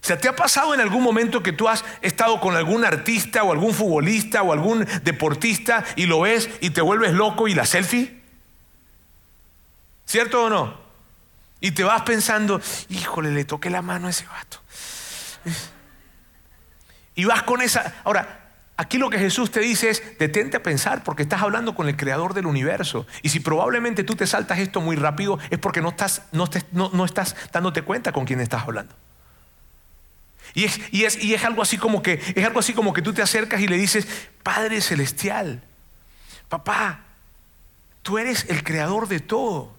¿Se te ha pasado en algún momento que tú has estado con algún artista o algún futbolista o algún deportista y lo ves y te vuelves loco y la selfie? ¿Cierto o no? Y te vas pensando, híjole, le toqué la mano a ese vato. Y vas con esa... Ahora, aquí lo que Jesús te dice es, detente a pensar porque estás hablando con el creador del universo. Y si probablemente tú te saltas esto muy rápido es porque no estás, no, no estás dándote cuenta con quién estás hablando. Y es, es, algo así como que, es algo así como que tú te acercas y le dices, Padre Celestial, papá, tú eres el creador de todo.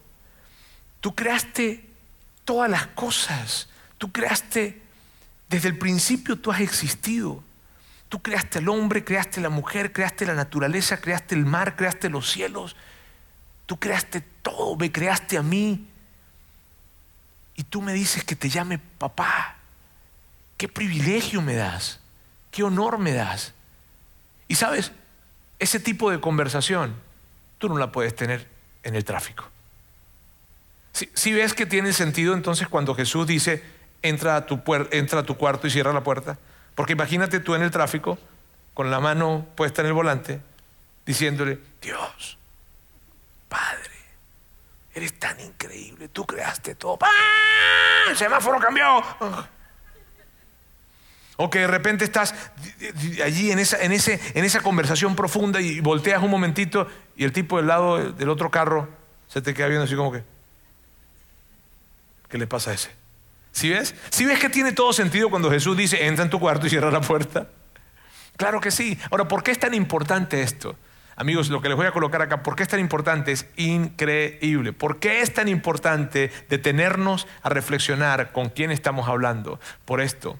Tú creaste todas las cosas. Tú creaste, desde el principio tú has existido. Tú creaste al hombre, creaste la mujer, creaste la naturaleza, creaste el mar, creaste los cielos. Tú creaste todo, me creaste a mí. Y tú me dices que te llame papá qué privilegio me das, qué honor me das. Y sabes, ese tipo de conversación tú no la puedes tener en el tráfico. Si, ves que tiene sentido entonces cuando Jesús dice, entra a, tu entra a tu cuarto y cierra la puerta, porque imagínate tú en el tráfico, con la mano puesta en el volante, diciéndole, Dios, Padre, eres tan increíble, tú creaste todo. ¡Ah! El semáforo cambió. O que de repente estás allí en esa, en, ese, en esa conversación profunda y volteas un momentito y el tipo del lado del otro carro se te queda viendo así como que, ¿qué le pasa a ese? ¿Sí ves? ¿Sí ves que tiene todo sentido cuando Jesús dice, entra en tu cuarto y cierra la puerta? Claro que sí. Ahora, ¿por qué es tan importante esto? Amigos, lo que les voy a colocar acá, ¿por qué es tan importante? Es increíble. ¿Por qué es tan importante detenernos a reflexionar con quién estamos hablando? Por esto.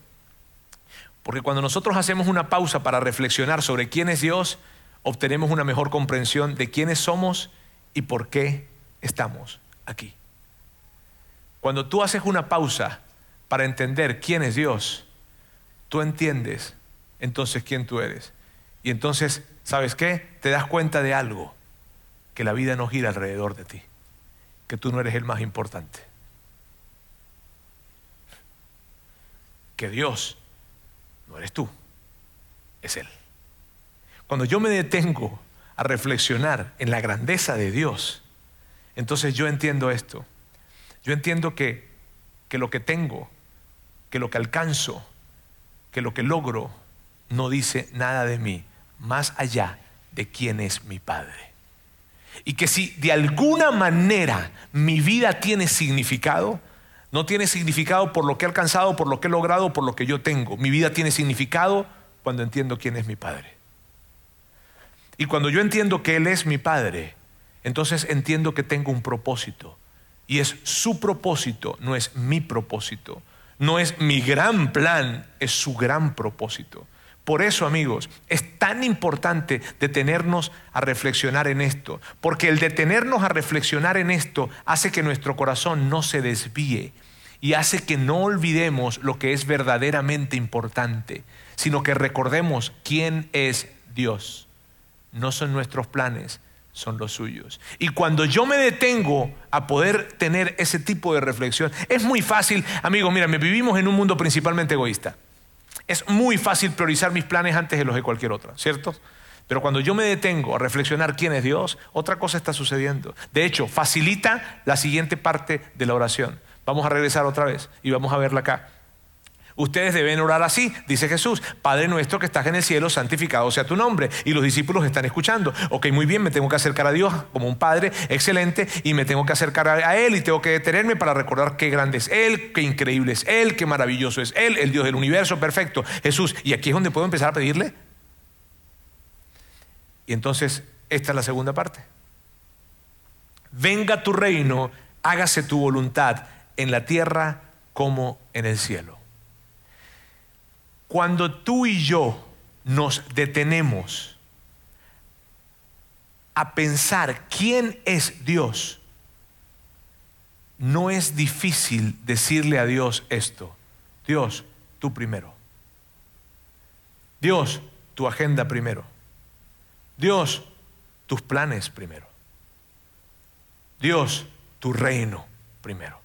Porque cuando nosotros hacemos una pausa para reflexionar sobre quién es Dios, obtenemos una mejor comprensión de quiénes somos y por qué estamos aquí. Cuando tú haces una pausa para entender quién es Dios, tú entiendes entonces quién tú eres. Y entonces, ¿sabes qué? Te das cuenta de algo, que la vida no gira alrededor de ti, que tú no eres el más importante. Que Dios no eres tú, es Él. Cuando yo me detengo a reflexionar en la grandeza de Dios, entonces yo entiendo esto. Yo entiendo que, que lo que tengo, que lo que alcanzo, que lo que logro, no dice nada de mí, más allá de quién es mi Padre. Y que si de alguna manera mi vida tiene significado, no tiene significado por lo que he alcanzado, por lo que he logrado, por lo que yo tengo. Mi vida tiene significado cuando entiendo quién es mi Padre. Y cuando yo entiendo que Él es mi Padre, entonces entiendo que tengo un propósito. Y es su propósito, no es mi propósito. No es mi gran plan, es su gran propósito. Por eso, amigos, es tan importante detenernos a reflexionar en esto, porque el detenernos a reflexionar en esto hace que nuestro corazón no se desvíe y hace que no olvidemos lo que es verdaderamente importante, sino que recordemos quién es Dios. No son nuestros planes, son los suyos. Y cuando yo me detengo a poder tener ese tipo de reflexión, es muy fácil, amigos, mira, vivimos en un mundo principalmente egoísta. Es muy fácil priorizar mis planes antes de los de cualquier otra, ¿cierto? Pero cuando yo me detengo a reflexionar quién es Dios, otra cosa está sucediendo. De hecho, facilita la siguiente parte de la oración. Vamos a regresar otra vez y vamos a verla acá. Ustedes deben orar así, dice Jesús, Padre nuestro que estás en el cielo, santificado sea tu nombre. Y los discípulos están escuchando. Ok, muy bien, me tengo que acercar a Dios como un Padre excelente y me tengo que acercar a Él y tengo que detenerme para recordar qué grande es Él, qué increíble es Él, qué maravilloso es Él, el Dios del universo, perfecto, Jesús. Y aquí es donde puedo empezar a pedirle. Y entonces, esta es la segunda parte. Venga tu reino, hágase tu voluntad en la tierra como en el cielo. Cuando tú y yo nos detenemos a pensar quién es Dios, no es difícil decirle a Dios esto. Dios, tú primero. Dios, tu agenda primero. Dios, tus planes primero. Dios, tu reino primero.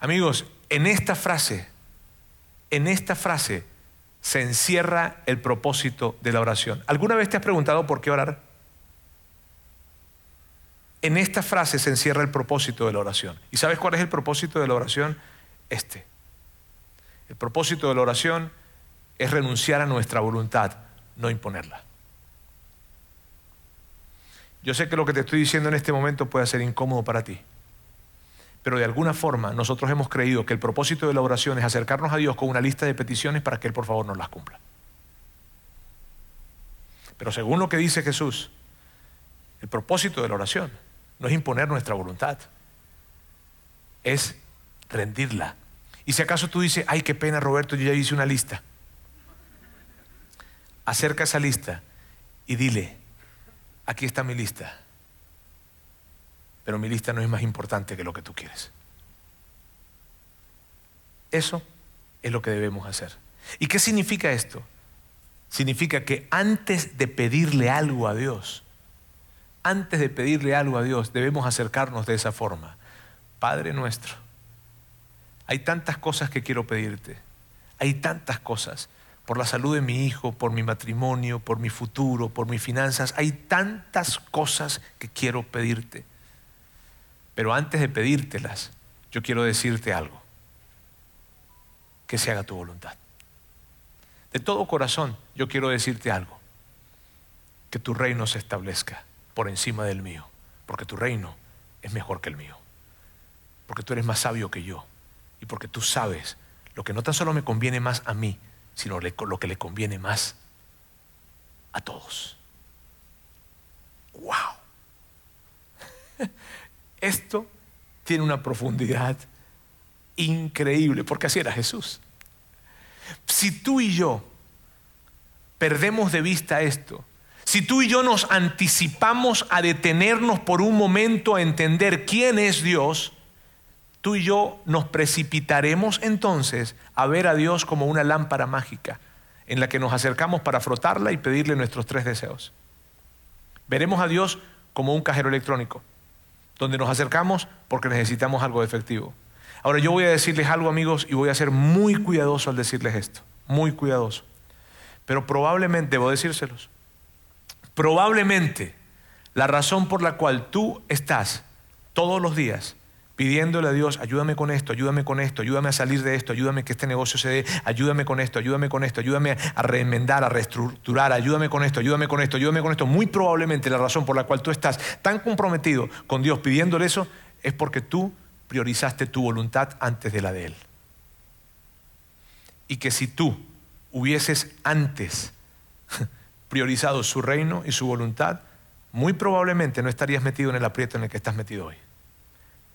Amigos, en esta frase en esta frase se encierra el propósito de la oración. ¿Alguna vez te has preguntado por qué orar? En esta frase se encierra el propósito de la oración. ¿Y sabes cuál es el propósito de la oración? Este. El propósito de la oración es renunciar a nuestra voluntad, no imponerla. Yo sé que lo que te estoy diciendo en este momento puede ser incómodo para ti. Pero de alguna forma nosotros hemos creído que el propósito de la oración es acercarnos a Dios con una lista de peticiones para que Él por favor nos las cumpla. Pero según lo que dice Jesús, el propósito de la oración no es imponer nuestra voluntad, es rendirla. Y si acaso tú dices, ay, qué pena Roberto, yo ya hice una lista, acerca esa lista y dile, aquí está mi lista pero mi lista no es más importante que lo que tú quieres. Eso es lo que debemos hacer. ¿Y qué significa esto? Significa que antes de pedirle algo a Dios, antes de pedirle algo a Dios, debemos acercarnos de esa forma. Padre nuestro, hay tantas cosas que quiero pedirte, hay tantas cosas, por la salud de mi hijo, por mi matrimonio, por mi futuro, por mis finanzas, hay tantas cosas que quiero pedirte. Pero antes de pedírtelas, yo quiero decirte algo. Que se haga tu voluntad. De todo corazón, yo quiero decirte algo. Que tu reino se establezca por encima del mío. Porque tu reino es mejor que el mío. Porque tú eres más sabio que yo. Y porque tú sabes lo que no tan solo me conviene más a mí, sino lo que le conviene más a todos. wow. Esto tiene una profundidad increíble, porque así era Jesús. Si tú y yo perdemos de vista esto, si tú y yo nos anticipamos a detenernos por un momento a entender quién es Dios, tú y yo nos precipitaremos entonces a ver a Dios como una lámpara mágica en la que nos acercamos para frotarla y pedirle nuestros tres deseos. Veremos a Dios como un cajero electrónico, donde nos acercamos porque necesitamos algo efectivo. Ahora yo voy a decirles algo amigos y voy a ser muy cuidadoso al decirles esto, muy cuidadoso. Pero probablemente, debo decírselos, probablemente la razón por la cual tú estás todos los días pidiéndole a Dios, ayúdame con esto, ayúdame con esto, ayúdame a salir de esto, ayúdame que este negocio se dé, ayúdame con esto, ayúdame con esto, ayúdame a reenmendar, a reestructurar, ayúdame con esto, ayúdame con esto, ayúdame con esto. Muy probablemente la razón por la cual tú estás tan comprometido con Dios pidiéndole eso es porque tú priorizaste tu voluntad antes de la de Él. Y que si tú hubieses antes priorizado su reino y su voluntad, muy probablemente no estarías metido en el aprieto en el que estás metido hoy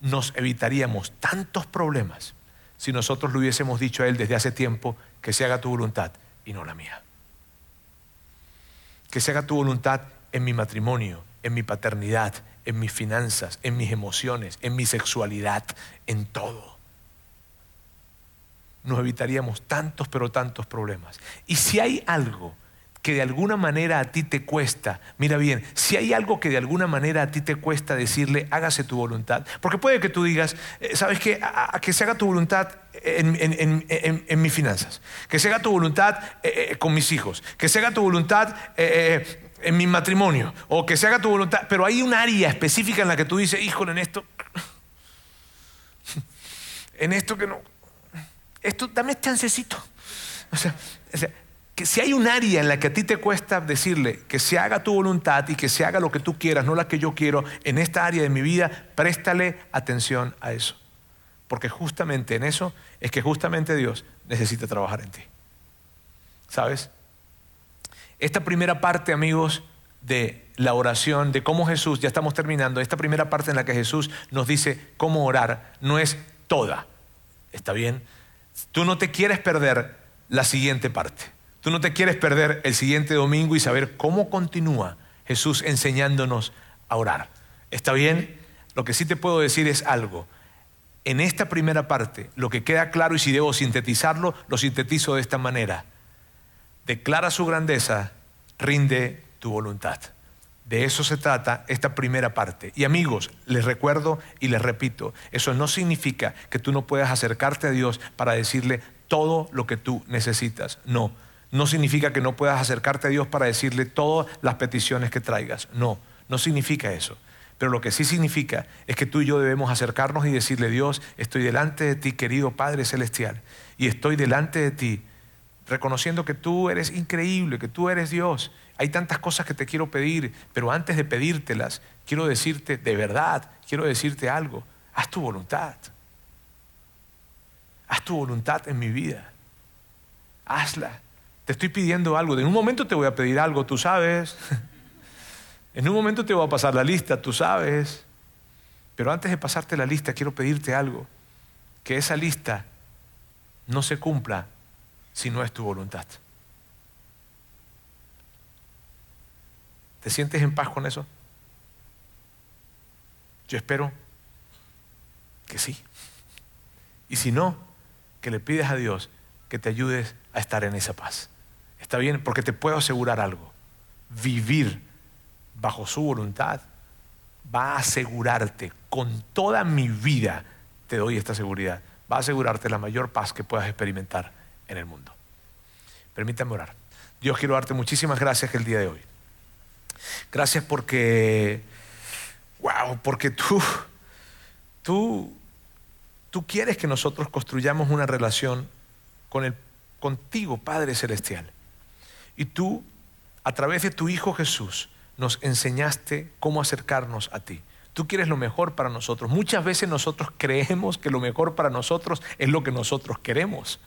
nos evitaríamos tantos problemas si nosotros le hubiésemos dicho a Él desde hace tiempo que se haga tu voluntad y no la mía. Que se haga tu voluntad en mi matrimonio, en mi paternidad, en mis finanzas, en mis emociones, en mi sexualidad, en todo. Nos evitaríamos tantos, pero tantos problemas. Y si hay algo que de alguna manera a ti te cuesta, mira bien, si hay algo que de alguna manera a ti te cuesta decirle, hágase tu voluntad, porque puede que tú digas, eh, ¿sabes qué? Que se haga tu voluntad en, mis finanzas, que se haga tu voluntad eh, eh, con mis hijos, que se haga tu voluntad en mi matrimonio, o que se haga tu voluntad, pero hay un área específica en la que tú dices, híjole, en esto, en esto que no, esto, dame chancecito. O sea, o sea que si hay un área en la que a ti te cuesta decirle que se haga tu voluntad y que se haga lo que tú quieras, no la que yo quiero, en esta área de mi vida, préstale atención a eso. Porque justamente en eso es que justamente Dios necesita trabajar en ti. ¿Sabes? Esta primera parte, amigos, de la oración, de cómo Jesús, ya estamos terminando, esta primera parte en la que Jesús nos dice cómo orar, no es toda. ¿Está bien? Tú no te quieres perder la siguiente parte. Tú no te quieres perder el siguiente domingo y saber cómo continúa Jesús enseñándonos a orar. ¿Está bien? Lo que sí te puedo decir es algo. En esta primera parte, lo que queda claro y si debo sintetizarlo, lo sintetizo de esta manera. Declara su grandeza, rinde tu voluntad. De eso se trata esta primera parte. Y amigos, les recuerdo y les repito, eso no significa que tú no puedas acercarte a Dios para decirle todo lo que tú necesitas. No no significa que no puedas acercarte a Dios para decirle todas las peticiones que traigas. No, no significa eso. Pero lo que sí significa es que tú y yo debemos acercarnos y decirle, Dios, estoy delante de ti, querido Padre Celestial, y estoy delante de ti, reconociendo que tú eres increíble, que tú eres Dios. Hay tantas cosas que te quiero pedir, pero antes de pedírtelas, quiero decirte de verdad, quiero decirte algo. Haz tu voluntad. Haz tu voluntad en mi vida. Hazla. Te estoy pidiendo algo. En un momento te voy a pedir algo, tú sabes. En un momento te voy a pasar la lista, tú sabes. Pero antes de pasarte la lista, quiero pedirte algo. Que esa lista no se cumpla si no es tu voluntad. ¿Te sientes en paz con eso? Yo espero que sí. Y si no, que le pides a Dios que te ayudes a estar en esa paz. Está bien, porque te puedo asegurar algo. Vivir bajo su voluntad va a asegurarte, con toda mi vida te doy esta seguridad, va a asegurarte la mayor paz que puedas experimentar en el mundo. Permítame orar. Dios, quiero darte muchísimas gracias el día de hoy. Gracias porque, wow, porque tú, tú, tú quieres que nosotros construyamos una relación con el, contigo, Padre Celestial. Y tú, a través de tu Hijo Jesús, nos enseñaste cómo acercarnos a ti. Tú quieres lo mejor para nosotros. Muchas veces nosotros creemos que lo mejor para nosotros es lo que nosotros queremos.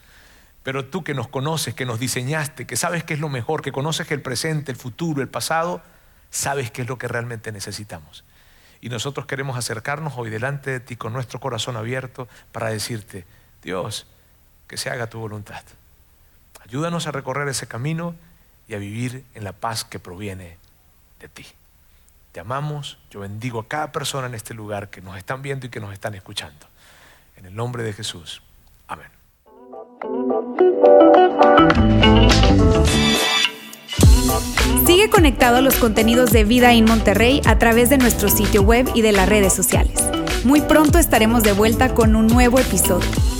Pero tú que nos conoces, que nos diseñaste, que sabes qué es lo mejor, que conoces el presente, el futuro, el pasado, sabes qué es lo que realmente necesitamos. Y nosotros queremos acercarnos hoy delante de ti con nuestro corazón abierto para decirte, Dios, que se haga tu voluntad. Ayúdanos a recorrer ese camino y a vivir en la paz que proviene de ti. Te amamos, yo bendigo a cada persona en este lugar que nos están viendo y que nos están escuchando. En el nombre de Jesús. Amén. Sigue conectado a los contenidos de Vida en Monterrey a través de nuestro sitio web y de las redes sociales. Muy pronto estaremos de vuelta con un nuevo episodio.